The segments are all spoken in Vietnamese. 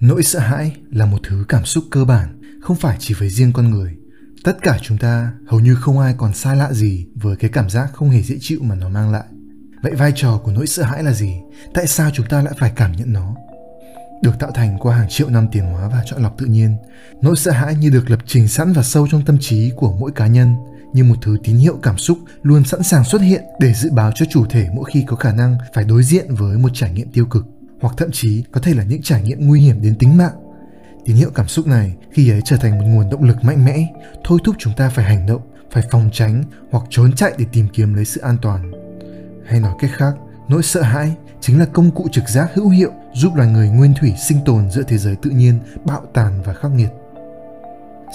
Nỗi sợ hãi là một thứ cảm xúc cơ bản, không phải chỉ với riêng con người. Tất cả chúng ta hầu như không ai còn xa lạ gì với cái cảm giác không hề dễ chịu mà nó mang lại. Vậy vai trò của nỗi sợ hãi là gì? Tại sao chúng ta lại phải cảm nhận nó? Được tạo thành qua hàng triệu năm tiến hóa và chọn lọc tự nhiên, nỗi sợ hãi như được lập trình sẵn và sâu trong tâm trí của mỗi cá nhân, như một thứ tín hiệu cảm xúc luôn sẵn sàng xuất hiện để dự báo cho chủ thể mỗi khi có khả năng phải đối diện với một trải nghiệm tiêu cực hoặc thậm chí có thể là những trải nghiệm nguy hiểm đến tính mạng. Tín hiệu cảm xúc này khi ấy trở thành một nguồn động lực mạnh mẽ, thôi thúc chúng ta phải hành động, phải phòng tránh hoặc trốn chạy để tìm kiếm lấy sự an toàn. Hay nói cách khác, nỗi sợ hãi chính là công cụ trực giác hữu hiệu giúp loài người nguyên thủy sinh tồn giữa thế giới tự nhiên bạo tàn và khắc nghiệt.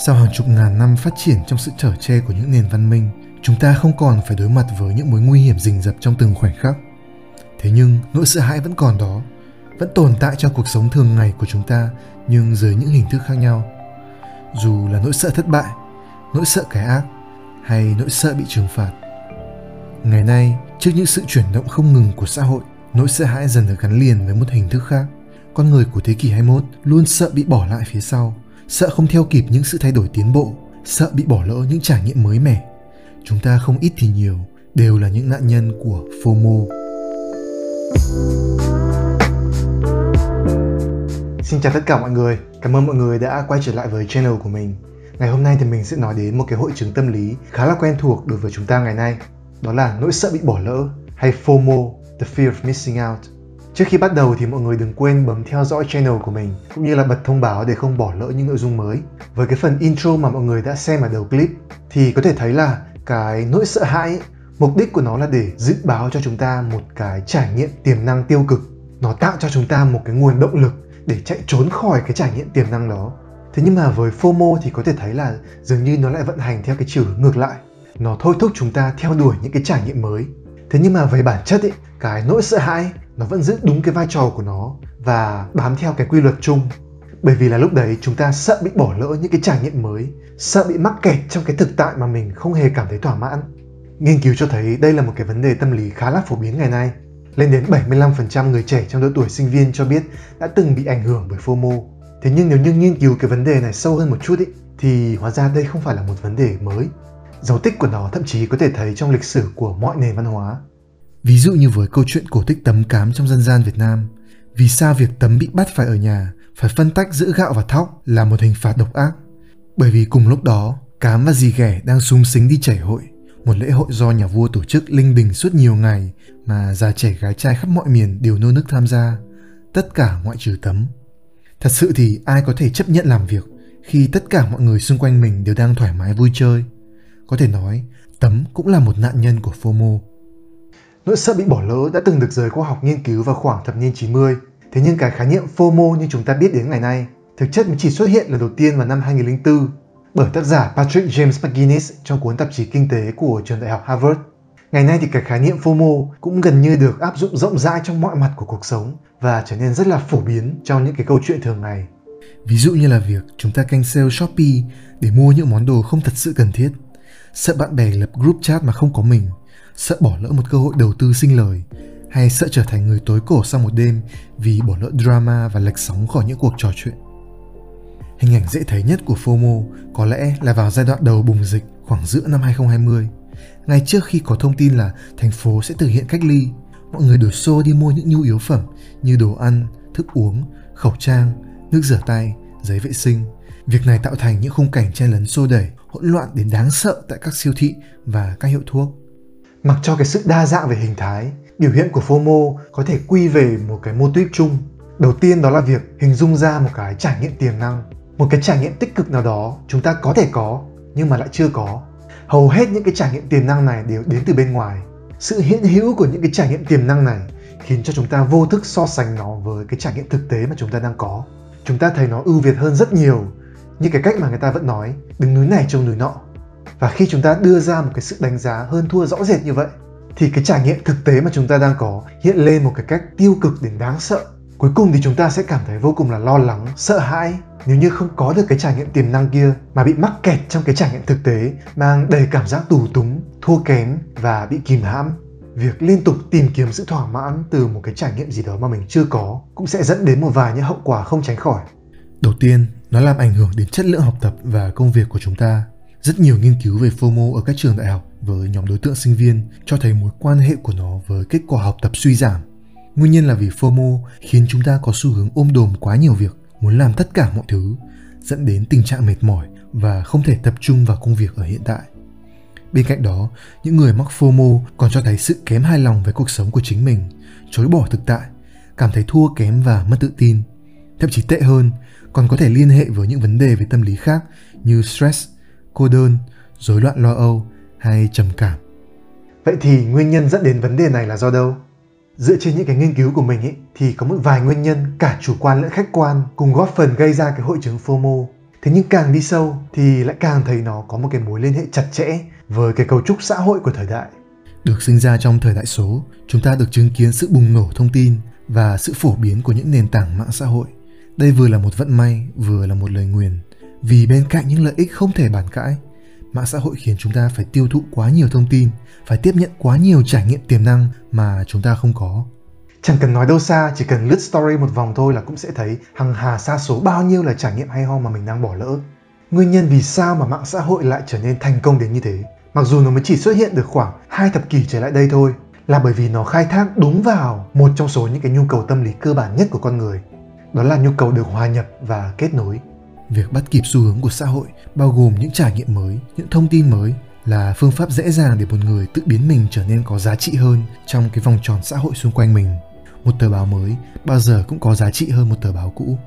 Sau hàng chục ngàn năm phát triển trong sự trở che của những nền văn minh, chúng ta không còn phải đối mặt với những mối nguy hiểm rình rập trong từng khoảnh khắc. Thế nhưng nỗi sợ hãi vẫn còn đó vẫn tồn tại trong cuộc sống thường ngày của chúng ta, nhưng dưới những hình thức khác nhau. Dù là nỗi sợ thất bại, nỗi sợ cái ác, hay nỗi sợ bị trừng phạt. Ngày nay, trước những sự chuyển động không ngừng của xã hội, nỗi sợ hãi dần được gắn liền với một hình thức khác. Con người của thế kỷ 21 luôn sợ bị bỏ lại phía sau, sợ không theo kịp những sự thay đổi tiến bộ, sợ bị bỏ lỡ những trải nghiệm mới mẻ. Chúng ta không ít thì nhiều đều là những nạn nhân của FOMO. Xin chào tất cả mọi người, cảm ơn mọi người đã quay trở lại với channel của mình. Ngày hôm nay thì mình sẽ nói đến một cái hội chứng tâm lý khá là quen thuộc đối với chúng ta ngày nay. Đó là nỗi sợ bị bỏ lỡ hay FOMO, the fear of missing out. Trước khi bắt đầu thì mọi người đừng quên bấm theo dõi channel của mình cũng như là bật thông báo để không bỏ lỡ những nội dung mới. Với cái phần intro mà mọi người đã xem ở đầu clip thì có thể thấy là cái nỗi sợ hãi mục đích của nó là để dự báo cho chúng ta một cái trải nghiệm tiềm năng tiêu cực. Nó tạo cho chúng ta một cái nguồn động lực để chạy trốn khỏi cái trải nghiệm tiềm năng đó. Thế nhưng mà với FOMO thì có thể thấy là dường như nó lại vận hành theo cái chiều hướng ngược lại. Nó thôi thúc chúng ta theo đuổi những cái trải nghiệm mới. Thế nhưng mà về bản chất ấy, cái nỗi sợ hãi, nó vẫn giữ đúng cái vai trò của nó và bám theo cái quy luật chung. Bởi vì là lúc đấy chúng ta sợ bị bỏ lỡ những cái trải nghiệm mới, sợ bị mắc kẹt trong cái thực tại mà mình không hề cảm thấy thỏa mãn. Nghiên cứu cho thấy đây là một cái vấn đề tâm lý khá là phổ biến ngày nay lên đến 75% người trẻ trong độ tuổi sinh viên cho biết đã từng bị ảnh hưởng bởi FOMO. Thế nhưng nếu như nghiên cứu cái vấn đề này sâu hơn một chút ý, thì hóa ra đây không phải là một vấn đề mới. Dấu tích của nó thậm chí có thể thấy trong lịch sử của mọi nền văn hóa. Ví dụ như với câu chuyện cổ tích tấm cám trong dân gian Việt Nam, vì sao việc tấm bị bắt phải ở nhà, phải phân tách giữa gạo và thóc là một hình phạt độc ác? Bởi vì cùng lúc đó, cám và dì ghẻ đang sung sính đi chảy hội, một lễ hội do nhà vua tổ chức linh đình suốt nhiều ngày mà già trẻ gái trai khắp mọi miền đều nô nức tham gia, tất cả ngoại trừ tấm. Thật sự thì ai có thể chấp nhận làm việc khi tất cả mọi người xung quanh mình đều đang thoải mái vui chơi. Có thể nói, tấm cũng là một nạn nhân của FOMO. Nỗi sợ bị bỏ lỡ đã từng được giới khoa học nghiên cứu vào khoảng thập niên 90. Thế nhưng cái khái niệm FOMO như chúng ta biết đến ngày nay thực chất mới chỉ xuất hiện lần đầu tiên vào năm 2004 bởi tác giả Patrick James McGuinness trong cuốn tạp chí kinh tế của trường đại học Harvard. Ngày nay thì cái khái niệm FOMO cũng gần như được áp dụng rộng rãi trong mọi mặt của cuộc sống và trở nên rất là phổ biến trong những cái câu chuyện thường ngày. Ví dụ như là việc chúng ta canh sale Shopee để mua những món đồ không thật sự cần thiết, sợ bạn bè lập group chat mà không có mình, sợ bỏ lỡ một cơ hội đầu tư sinh lời, hay sợ trở thành người tối cổ sau một đêm vì bỏ lỡ drama và lệch sóng khỏi những cuộc trò chuyện. Hình ảnh dễ thấy nhất của FOMO có lẽ là vào giai đoạn đầu bùng dịch khoảng giữa năm 2020 ngay trước khi có thông tin là thành phố sẽ thực hiện cách ly, mọi người đổ xô đi mua những nhu yếu phẩm như đồ ăn, thức uống, khẩu trang, nước rửa tay, giấy vệ sinh. Việc này tạo thành những khung cảnh chen lấn xô đẩy, hỗn loạn đến đáng sợ tại các siêu thị và các hiệu thuốc. Mặc cho cái sự đa dạng về hình thái, biểu hiện của FOMO có thể quy về một cái mô típ chung. Đầu tiên đó là việc hình dung ra một cái trải nghiệm tiềm năng, một cái trải nghiệm tích cực nào đó chúng ta có thể có, nhưng mà lại chưa có. Hầu hết những cái trải nghiệm tiềm năng này đều đến từ bên ngoài. Sự hiện hữu của những cái trải nghiệm tiềm năng này khiến cho chúng ta vô thức so sánh nó với cái trải nghiệm thực tế mà chúng ta đang có. Chúng ta thấy nó ưu việt hơn rất nhiều như cái cách mà người ta vẫn nói, đứng núi này trông núi nọ. Và khi chúng ta đưa ra một cái sự đánh giá hơn thua rõ rệt như vậy, thì cái trải nghiệm thực tế mà chúng ta đang có hiện lên một cái cách tiêu cực đến đáng sợ cuối cùng thì chúng ta sẽ cảm thấy vô cùng là lo lắng sợ hãi nếu như không có được cái trải nghiệm tiềm năng kia mà bị mắc kẹt trong cái trải nghiệm thực tế mang đầy cảm giác tù túng thua kém và bị kìm hãm việc liên tục tìm kiếm sự thỏa mãn từ một cái trải nghiệm gì đó mà mình chưa có cũng sẽ dẫn đến một vài những hậu quả không tránh khỏi. Đầu tiên, nó làm ảnh hưởng đến chất lượng học tập và công việc của chúng ta. Rất nhiều nghiên cứu về FOMO ở các trường đại học với nhóm đối tượng sinh viên cho thấy mối quan hệ của nó với kết quả học tập suy giảm. Nguyên nhân là vì FOMO khiến chúng ta có xu hướng ôm đồm quá nhiều việc, muốn làm tất cả mọi thứ, dẫn đến tình trạng mệt mỏi và không thể tập trung vào công việc ở hiện tại. Bên cạnh đó, những người mắc FOMO còn cho thấy sự kém hài lòng với cuộc sống của chính mình, chối bỏ thực tại, cảm thấy thua kém và mất tự tin. Thậm chí tệ hơn, còn có thể liên hệ với những vấn đề về tâm lý khác như stress, cô đơn, rối loạn lo âu hay trầm cảm. Vậy thì nguyên nhân dẫn đến vấn đề này là do đâu? Dựa trên những cái nghiên cứu của mình ý, thì có một vài nguyên nhân cả chủ quan lẫn khách quan cùng góp phần gây ra cái hội chứng FOMO. Thế nhưng càng đi sâu thì lại càng thấy nó có một cái mối liên hệ chặt chẽ với cái cấu trúc xã hội của thời đại. Được sinh ra trong thời đại số, chúng ta được chứng kiến sự bùng nổ thông tin và sự phổ biến của những nền tảng mạng xã hội. Đây vừa là một vận may, vừa là một lời nguyền. Vì bên cạnh những lợi ích không thể bàn cãi, mạng xã hội khiến chúng ta phải tiêu thụ quá nhiều thông tin, phải tiếp nhận quá nhiều trải nghiệm tiềm năng mà chúng ta không có. Chẳng cần nói đâu xa, chỉ cần lướt story một vòng thôi là cũng sẽ thấy hằng hà xa số bao nhiêu là trải nghiệm hay ho mà mình đang bỏ lỡ. Nguyên nhân vì sao mà mạng xã hội lại trở nên thành công đến như thế? Mặc dù nó mới chỉ xuất hiện được khoảng hai thập kỷ trở lại đây thôi, là bởi vì nó khai thác đúng vào một trong số những cái nhu cầu tâm lý cơ bản nhất của con người. Đó là nhu cầu được hòa nhập và kết nối. Việc bắt kịp xu hướng của xã hội bao gồm những trải nghiệm mới, những thông tin mới là phương pháp dễ dàng để một người tự biến mình trở nên có giá trị hơn trong cái vòng tròn xã hội xung quanh mình. Một tờ báo mới bao giờ cũng có giá trị hơn một tờ báo cũ.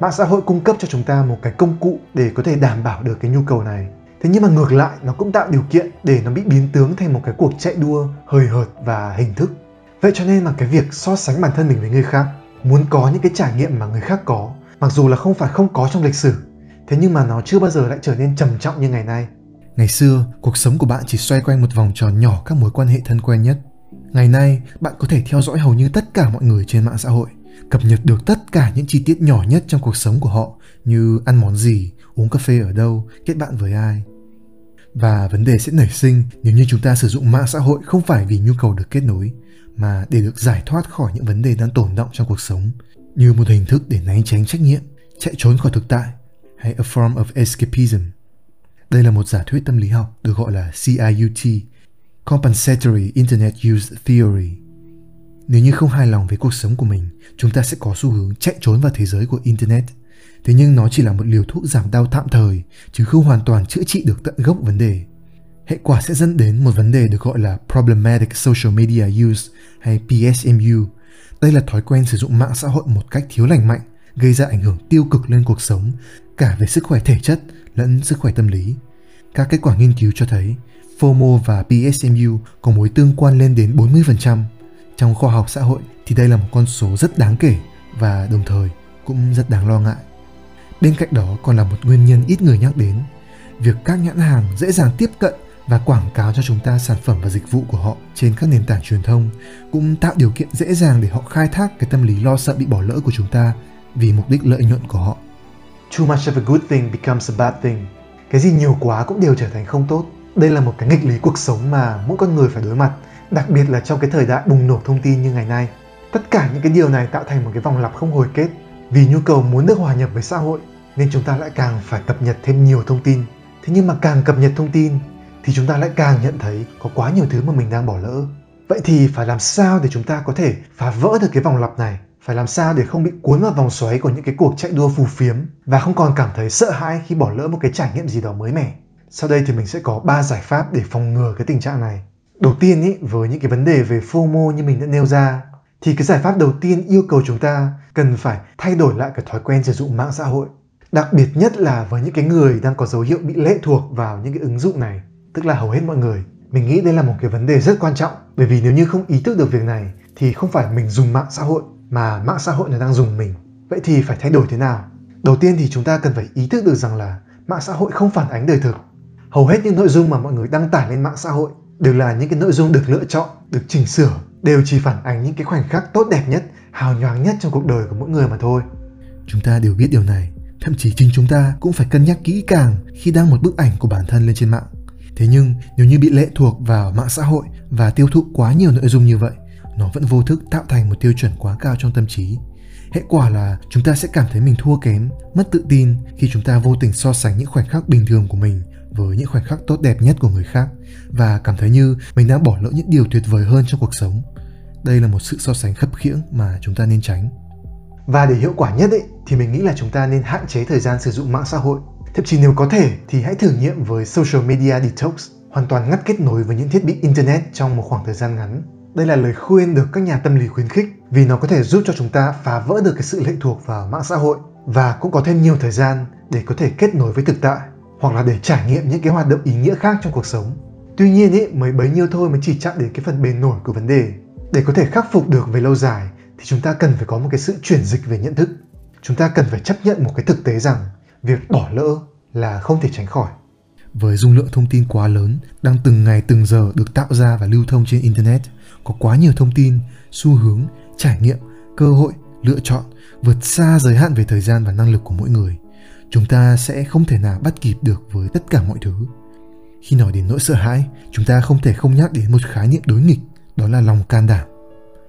Mạng xã hội cung cấp cho chúng ta một cái công cụ để có thể đảm bảo được cái nhu cầu này. Thế nhưng mà ngược lại nó cũng tạo điều kiện để nó bị biến tướng thành một cái cuộc chạy đua hời hợt và hình thức. Vậy cho nên là cái việc so sánh bản thân mình với người khác, muốn có những cái trải nghiệm mà người khác có, mặc dù là không phải không có trong lịch sử, thế nhưng mà nó chưa bao giờ lại trở nên trầm trọng như ngày nay. Ngày xưa, cuộc sống của bạn chỉ xoay quanh một vòng tròn nhỏ các mối quan hệ thân quen nhất. Ngày nay, bạn có thể theo dõi hầu như tất cả mọi người trên mạng xã hội, cập nhật được tất cả những chi tiết nhỏ nhất trong cuộc sống của họ như ăn món gì, uống cà phê ở đâu, kết bạn với ai. Và vấn đề sẽ nảy sinh nếu như chúng ta sử dụng mạng xã hội không phải vì nhu cầu được kết nối, mà để được giải thoát khỏi những vấn đề đang tồn động trong cuộc sống, như một hình thức để né tránh trách nhiệm, chạy trốn khỏi thực tại, hay a form of escapism. Đây là một giả thuyết tâm lý học được gọi là CIUT, Compensatory Internet Use Theory. Nếu như không hài lòng với cuộc sống của mình, chúng ta sẽ có xu hướng chạy trốn vào thế giới của Internet. Thế nhưng nó chỉ là một liều thuốc giảm đau tạm thời, chứ không hoàn toàn chữa trị được tận gốc vấn đề. Hệ quả sẽ dẫn đến một vấn đề được gọi là Problematic Social Media Use hay PSMU. Đây là thói quen sử dụng mạng xã hội một cách thiếu lành mạnh, gây ra ảnh hưởng tiêu cực lên cuộc sống, cả về sức khỏe thể chất lẫn sức khỏe tâm lý. Các kết quả nghiên cứu cho thấy FOMO và PSMU có mối tương quan lên đến 40%. Trong khoa học xã hội thì đây là một con số rất đáng kể và đồng thời cũng rất đáng lo ngại. Bên cạnh đó còn là một nguyên nhân ít người nhắc đến, việc các nhãn hàng dễ dàng tiếp cận và quảng cáo cho chúng ta sản phẩm và dịch vụ của họ trên các nền tảng truyền thông cũng tạo điều kiện dễ dàng để họ khai thác cái tâm lý lo sợ bị bỏ lỡ của chúng ta vì mục đích lợi nhuận của họ. Too much of a good thing becomes a bad thing. Cái gì nhiều quá cũng đều trở thành không tốt. Đây là một cái nghịch lý cuộc sống mà mỗi con người phải đối mặt, đặc biệt là trong cái thời đại bùng nổ thông tin như ngày nay. Tất cả những cái điều này tạo thành một cái vòng lặp không hồi kết. Vì nhu cầu muốn được hòa nhập với xã hội nên chúng ta lại càng phải cập nhật thêm nhiều thông tin. Thế nhưng mà càng cập nhật thông tin thì chúng ta lại càng nhận thấy có quá nhiều thứ mà mình đang bỏ lỡ. Vậy thì phải làm sao để chúng ta có thể phá vỡ được cái vòng lặp này? Phải làm sao để không bị cuốn vào vòng xoáy của những cái cuộc chạy đua phù phiếm và không còn cảm thấy sợ hãi khi bỏ lỡ một cái trải nghiệm gì đó mới mẻ. Sau đây thì mình sẽ có 3 giải pháp để phòng ngừa cái tình trạng này. Đầu tiên ý, với những cái vấn đề về FOMO như mình đã nêu ra thì cái giải pháp đầu tiên yêu cầu chúng ta cần phải thay đổi lại cái thói quen sử dụng mạng xã hội. Đặc biệt nhất là với những cái người đang có dấu hiệu bị lệ thuộc vào những cái ứng dụng này, tức là hầu hết mọi người. Mình nghĩ đây là một cái vấn đề rất quan trọng bởi vì nếu như không ý thức được việc này thì không phải mình dùng mạng xã hội mà mạng xã hội nó đang dùng mình. Vậy thì phải thay đổi thế nào? Đầu tiên thì chúng ta cần phải ý thức được rằng là mạng xã hội không phản ánh đời thực. Hầu hết những nội dung mà mọi người đăng tải lên mạng xã hội đều là những cái nội dung được lựa chọn, được chỉnh sửa, đều chỉ phản ánh những cái khoảnh khắc tốt đẹp nhất, hào nhoáng nhất trong cuộc đời của mỗi người mà thôi. Chúng ta đều biết điều này, thậm chí chính chúng ta cũng phải cân nhắc kỹ càng khi đăng một bức ảnh của bản thân lên trên mạng. Thế nhưng nếu như bị lệ thuộc vào mạng xã hội và tiêu thụ quá nhiều nội dung như vậy, nó vẫn vô thức tạo thành một tiêu chuẩn quá cao trong tâm trí. Hệ quả là chúng ta sẽ cảm thấy mình thua kém, mất tự tin khi chúng ta vô tình so sánh những khoảnh khắc bình thường của mình với những khoảnh khắc tốt đẹp nhất của người khác và cảm thấy như mình đã bỏ lỡ những điều tuyệt vời hơn trong cuộc sống. Đây là một sự so sánh khập khiễng mà chúng ta nên tránh. Và để hiệu quả nhất ấy, thì mình nghĩ là chúng ta nên hạn chế thời gian sử dụng mạng xã hội. Thậm chí nếu có thể thì hãy thử nghiệm với social media detox, hoàn toàn ngắt kết nối với những thiết bị internet trong một khoảng thời gian ngắn. Đây là lời khuyên được các nhà tâm lý khuyến khích vì nó có thể giúp cho chúng ta phá vỡ được cái sự lệ thuộc vào mạng xã hội và cũng có thêm nhiều thời gian để có thể kết nối với thực tại hoặc là để trải nghiệm những cái hoạt động ý nghĩa khác trong cuộc sống. Tuy nhiên ý, mới bấy nhiêu thôi mới chỉ chạm đến cái phần bề nổi của vấn đề. Để có thể khắc phục được về lâu dài thì chúng ta cần phải có một cái sự chuyển dịch về nhận thức. Chúng ta cần phải chấp nhận một cái thực tế rằng việc bỏ lỡ là không thể tránh khỏi. Với dung lượng thông tin quá lớn đang từng ngày từng giờ được tạo ra và lưu thông trên internet, có quá nhiều thông tin, xu hướng, trải nghiệm, cơ hội, lựa chọn vượt xa giới hạn về thời gian và năng lực của mỗi người. Chúng ta sẽ không thể nào bắt kịp được với tất cả mọi thứ. Khi nói đến nỗi sợ hãi, chúng ta không thể không nhắc đến một khái niệm đối nghịch, đó là lòng can đảm.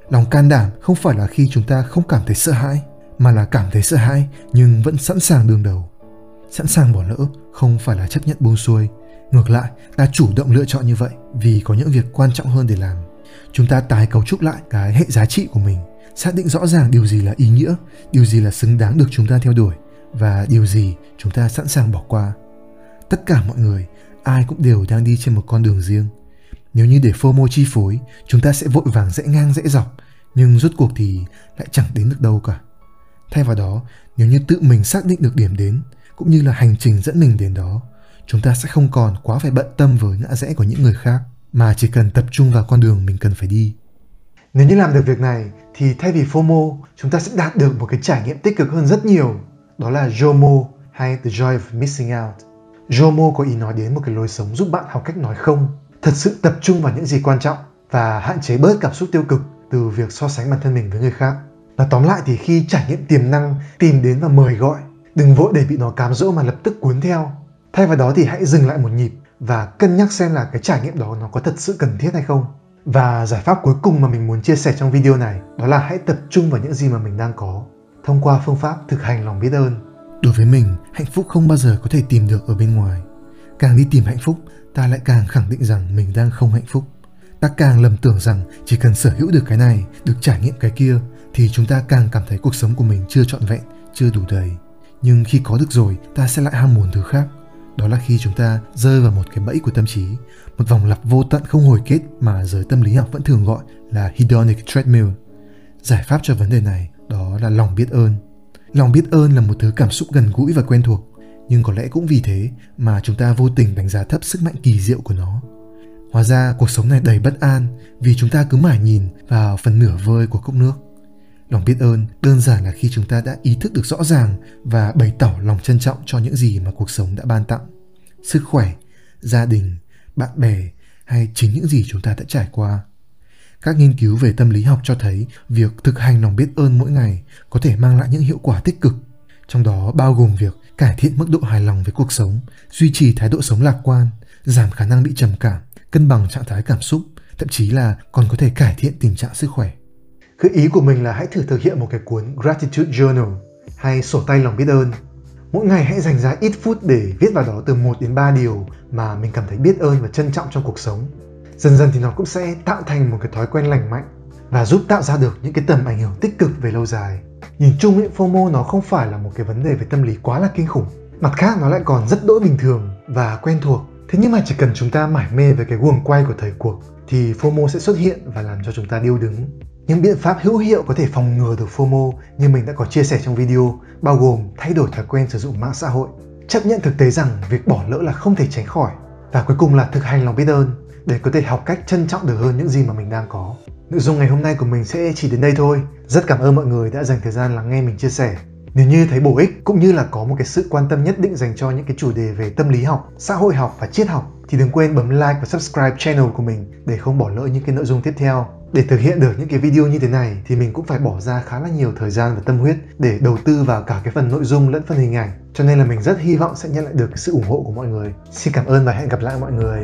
Lòng can đảm không phải là khi chúng ta không cảm thấy sợ hãi, mà là cảm thấy sợ hãi nhưng vẫn sẵn sàng đương đầu. Sẵn sàng bỏ lỡ không phải là chấp nhận buông xuôi, ngược lại ta chủ động lựa chọn như vậy vì có những việc quan trọng hơn để làm. Chúng ta tái cấu trúc lại cái hệ giá trị của mình, xác định rõ ràng điều gì là ý nghĩa, điều gì là xứng đáng được chúng ta theo đuổi và điều gì chúng ta sẵn sàng bỏ qua. Tất cả mọi người, ai cũng đều đang đi trên một con đường riêng. Nếu như để FOMO chi phối, chúng ta sẽ vội vàng rẽ ngang rẽ dọc, nhưng rốt cuộc thì lại chẳng đến được đâu cả. Thay vào đó, nếu như tự mình xác định được điểm đến, cũng như là hành trình dẫn mình đến đó, chúng ta sẽ không còn quá phải bận tâm với ngã rẽ của những người khác, mà chỉ cần tập trung vào con đường mình cần phải đi. Nếu như làm được việc này thì thay vì FOMO, chúng ta sẽ đạt được một cái trải nghiệm tích cực hơn rất nhiều. Đó là JOMO hay The Joy of Missing Out. JOMO có ý nói đến một cái lối sống giúp bạn học cách nói không, thật sự tập trung vào những gì quan trọng và hạn chế bớt cảm xúc tiêu cực từ việc so sánh bản thân mình với người khác. Nói tóm lại thì khi trải nghiệm tiềm năng tìm đến và mời gọi, đừng vội để bị nó cám dỗ mà lập tức cuốn theo. Thay vào đó thì hãy dừng lại một nhịp và cân nhắc xem là cái trải nghiệm đó nó có thật sự cần thiết hay không. Và giải pháp cuối cùng mà mình muốn chia sẻ trong video này đó là hãy tập trung vào những gì mà mình đang có thông qua phương pháp thực hành lòng biết ơn. Đối với mình, hạnh phúc không bao giờ có thể tìm được ở bên ngoài. Càng đi tìm hạnh phúc, ta lại càng khẳng định rằng mình đang không hạnh phúc. Ta càng lầm tưởng rằng chỉ cần sở hữu được cái này, được trải nghiệm cái kia thì chúng ta càng cảm thấy cuộc sống của mình chưa trọn vẹn, chưa đủ đầy. Nhưng khi có được rồi, ta sẽ lại ham muốn thứ khác. Đó là khi chúng ta rơi vào một cái bẫy của tâm trí, một vòng lặp vô tận không hồi kết mà giới tâm lý học vẫn thường gọi là hedonic treadmill. Giải pháp cho vấn đề này đó là lòng biết ơn. Lòng biết ơn là một thứ cảm xúc gần gũi và quen thuộc, nhưng có lẽ cũng vì thế mà chúng ta vô tình đánh giá thấp sức mạnh kỳ diệu của nó. Hóa ra cuộc sống này đầy bất an vì chúng ta cứ mãi nhìn vào phần nửa vơi của cốc nước. Lòng biết ơn đơn giản là khi chúng ta đã ý thức được rõ ràng và bày tỏ lòng trân trọng cho những gì mà cuộc sống đã ban tặng. Sức khỏe, gia đình, bạn bè hay chính những gì chúng ta đã trải qua. Các nghiên cứu về tâm lý học cho thấy việc thực hành lòng biết ơn mỗi ngày có thể mang lại những hiệu quả tích cực, trong đó bao gồm việc cải thiện mức độ hài lòng với cuộc sống, duy trì thái độ sống lạc quan, giảm khả năng bị trầm cảm, cân bằng trạng thái cảm xúc, thậm chí là còn có thể cải thiện tình trạng sức khỏe. Cái ý của mình là hãy thử thực hiện một cái cuốn Gratitude Journal hay sổ tay lòng biết ơn. Mỗi ngày hãy dành ra ít phút để viết vào đó từ 1 đến 3 điều mà mình cảm thấy biết ơn và trân trọng trong cuộc sống. Dần dần thì nó cũng sẽ tạo thành một cái thói quen lành mạnh và giúp tạo ra được những cái tầm ảnh hưởng tích cực về lâu dài. Nhìn chung ấy, FOMO nó không phải là một cái vấn đề về tâm lý quá là kinh khủng. Mặt khác nó lại còn rất đỗi bình thường và quen thuộc. Thế nhưng mà chỉ cần chúng ta mải mê về cái guồng quay của thời cuộc thì FOMO sẽ xuất hiện và làm cho chúng ta điêu đứng. Những biện pháp hữu hiệu có thể phòng ngừa được FOMO như mình đã có chia sẻ trong video bao gồm thay đổi thói quen sử dụng mạng xã hội, chấp nhận thực tế rằng việc bỏ lỡ là không thể tránh khỏi và cuối cùng là thực hành lòng biết ơn để có thể học cách trân trọng được hơn những gì mà mình đang có. Nội dung ngày hôm nay của mình sẽ chỉ đến đây thôi. Rất cảm ơn mọi người đã dành thời gian lắng nghe mình chia sẻ. Nếu như thấy bổ ích cũng như là có một cái sự quan tâm nhất định dành cho những cái chủ đề về tâm lý học, xã hội học và triết học thì đừng quên bấm like và subscribe channel của mình để không bỏ lỡ những cái nội dung tiếp theo. để thực hiện được những cái video như thế này thì mình cũng phải bỏ ra khá là nhiều thời gian và tâm huyết để đầu tư vào cả cái phần nội dung lẫn phần hình ảnh. Cho nên là mình rất hy vọng sẽ nhận lại được sự ủng hộ của mọi người. Xin cảm ơn và hẹn gặp lại mọi người.